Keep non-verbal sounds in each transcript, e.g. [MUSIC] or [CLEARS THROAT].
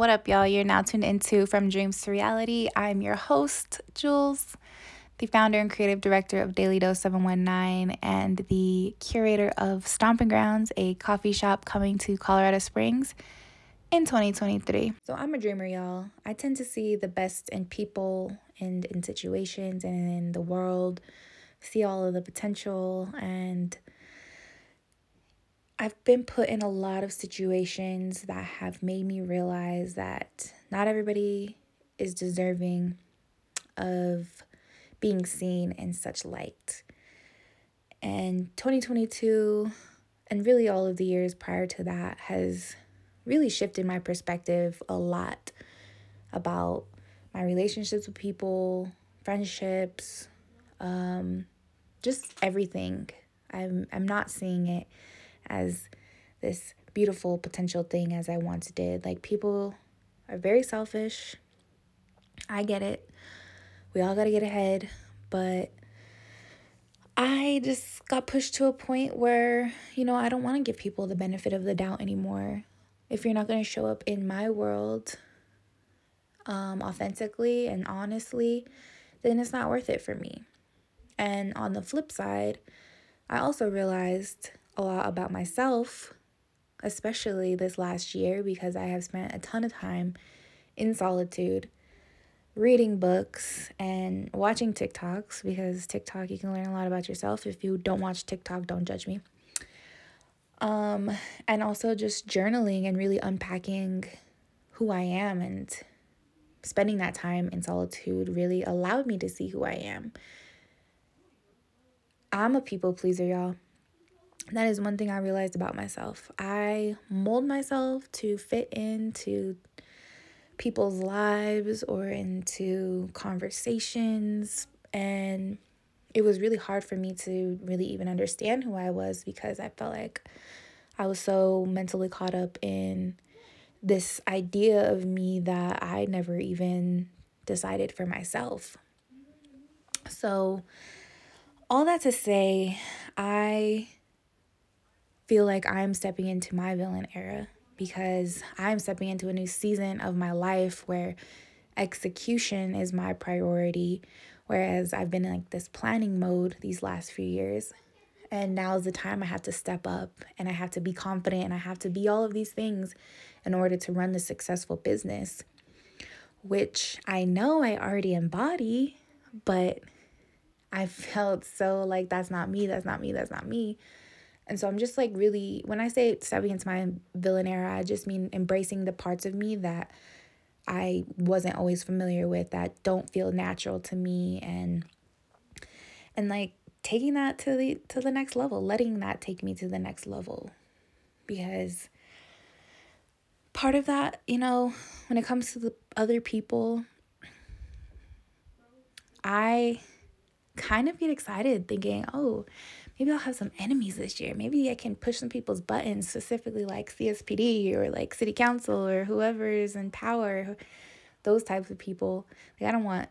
What up, y'all? You're now tuned into From Dreams to Reality. I'm your host, Jules, the founder and creative director of Daily Dose 719 and the curator of Stomping Grounds, a coffee shop coming to Colorado Springs in 2023. So I'm a dreamer, y'all. I tend to see the best in people and in situations and in the world, see all of the potential and I've been put in a lot of situations that have made me realize that not everybody is deserving of being seen in such light. And 2022, and really all of the years prior to that, has really shifted my perspective a lot about my relationships with people, friendships, um, just everything. I'm I'm not seeing it as this beautiful potential thing as I once did. Like people are very selfish. I get it. We all got to get ahead, but I just got pushed to a point where, you know, I don't want to give people the benefit of the doubt anymore. If you're not going to show up in my world um, authentically and honestly, then it's not worth it for me. And on the flip side, I also realized a lot about myself, especially this last year, because I have spent a ton of time in solitude reading books and watching TikToks because TikTok you can learn a lot about yourself. If you don't watch TikTok, don't judge me. Um and also just journaling and really unpacking who I am and spending that time in solitude really allowed me to see who I am. I'm a people pleaser, y'all that is one thing I realized about myself. I mold myself to fit into people's lives or into conversations. And it was really hard for me to really even understand who I was because I felt like I was so mentally caught up in this idea of me that I never even decided for myself. So, all that to say, I feel like I'm stepping into my villain era because I'm stepping into a new season of my life where execution is my priority, whereas I've been in like this planning mode these last few years. And now is the time I have to step up and I have to be confident and I have to be all of these things in order to run the successful business, which I know I already embody, but I [LAUGHS] felt so like that's not me, that's not me, that's not me. And so I'm just like really, when I say stepping into my villain era, I just mean embracing the parts of me that I wasn't always familiar with, that don't feel natural to me, and and like taking that to the to the next level, letting that take me to the next level, because part of that, you know, when it comes to the other people, I kind of get excited thinking, oh, maybe I'll have some enemies this year. Maybe I can push some people's buttons, specifically like CSPD or like city council or whoever is in power, those types of people. Like, I don't want,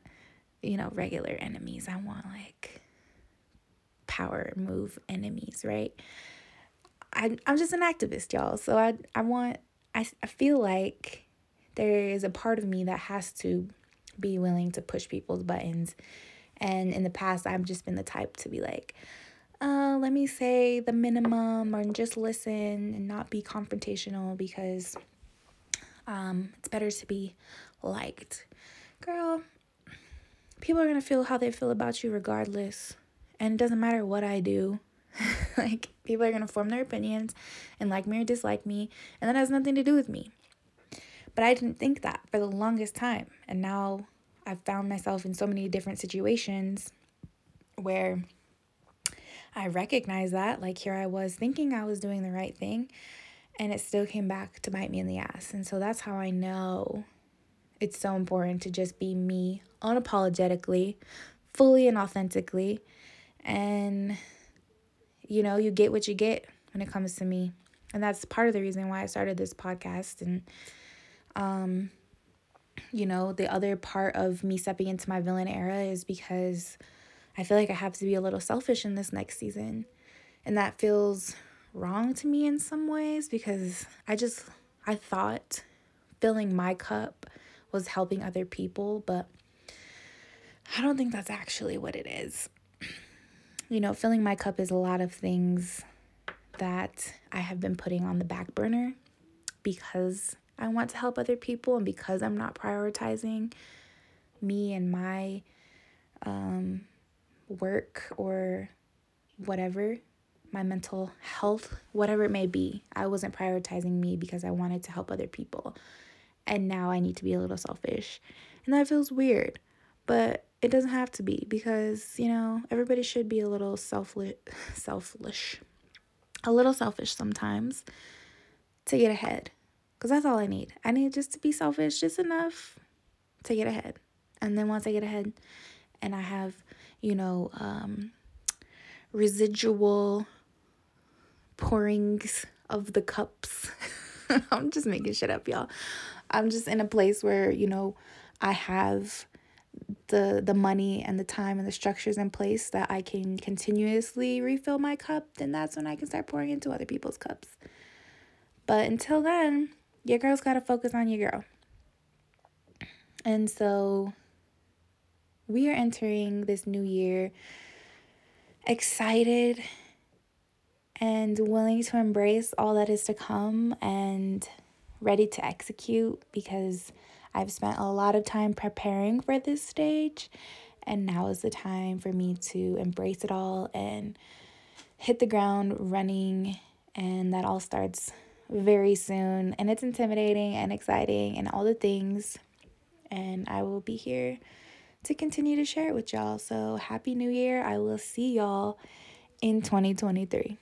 you know, regular enemies. I want like power move enemies, right? I, I'm just an activist, y'all. So I, I want, I, I feel like there is a part of me that has to be willing to push people's buttons. And in the past, I've just been the type to be like, uh, let me say the minimum and just listen and not be confrontational because um, it's better to be liked. Girl, people are going to feel how they feel about you regardless. And it doesn't matter what I do. [LAUGHS] like, people are going to form their opinions and like me or dislike me. And that has nothing to do with me. But I didn't think that for the longest time. And now I've found myself in so many different situations where I recognize that. Like here I was thinking I was doing the right thing, and it still came back to bite me in the ass. And so that's how I know it's so important to just be me unapologetically, fully and authentically. And, you know, you get what you get when it comes to me. And that's part of the reason why I started this podcast. And, um, you know, the other part of me stepping into my villain era is because I feel like I have to be a little selfish in this next season. And that feels wrong to me in some ways because I just, I thought filling my cup was helping other people, but I don't think that's actually what it is. [CLEARS THROAT] You know, filling my cup is a lot of things that I have been putting on the back burner because I want to help other people and because I'm not prioritizing me and my um, work or whatever, my mental health, whatever it may be. I wasn't prioritizing me because I wanted to help other people. And now I need to be a little selfish. And that feels weird. But it doesn't have to be because, you know, everybody should be a little selfless [LAUGHS] selfish. A little selfish sometimes to get ahead. Cuz that's all I need. I need just to be selfish just enough to get ahead. And then once I get ahead and I have, you know, um residual pourings of the cups. [LAUGHS] I'm just making shit up, y'all. I'm just in a place where, you know, I have the the money and the time and the structures in place that I can continuously refill my cup, then that's when I can start pouring into other people's cups. But until then, your girl's got to focus on your girl. And so we are entering this new year excited and willing to embrace all that is to come and ready to execute because I've spent a lot of time preparing for this stage, and now is the time for me to embrace it all and hit the ground running. And that all starts very soon, and it's intimidating and exciting and all the things. And I will be here to continue to share it with y'all. So, Happy New Year! I will see y'all in 2023.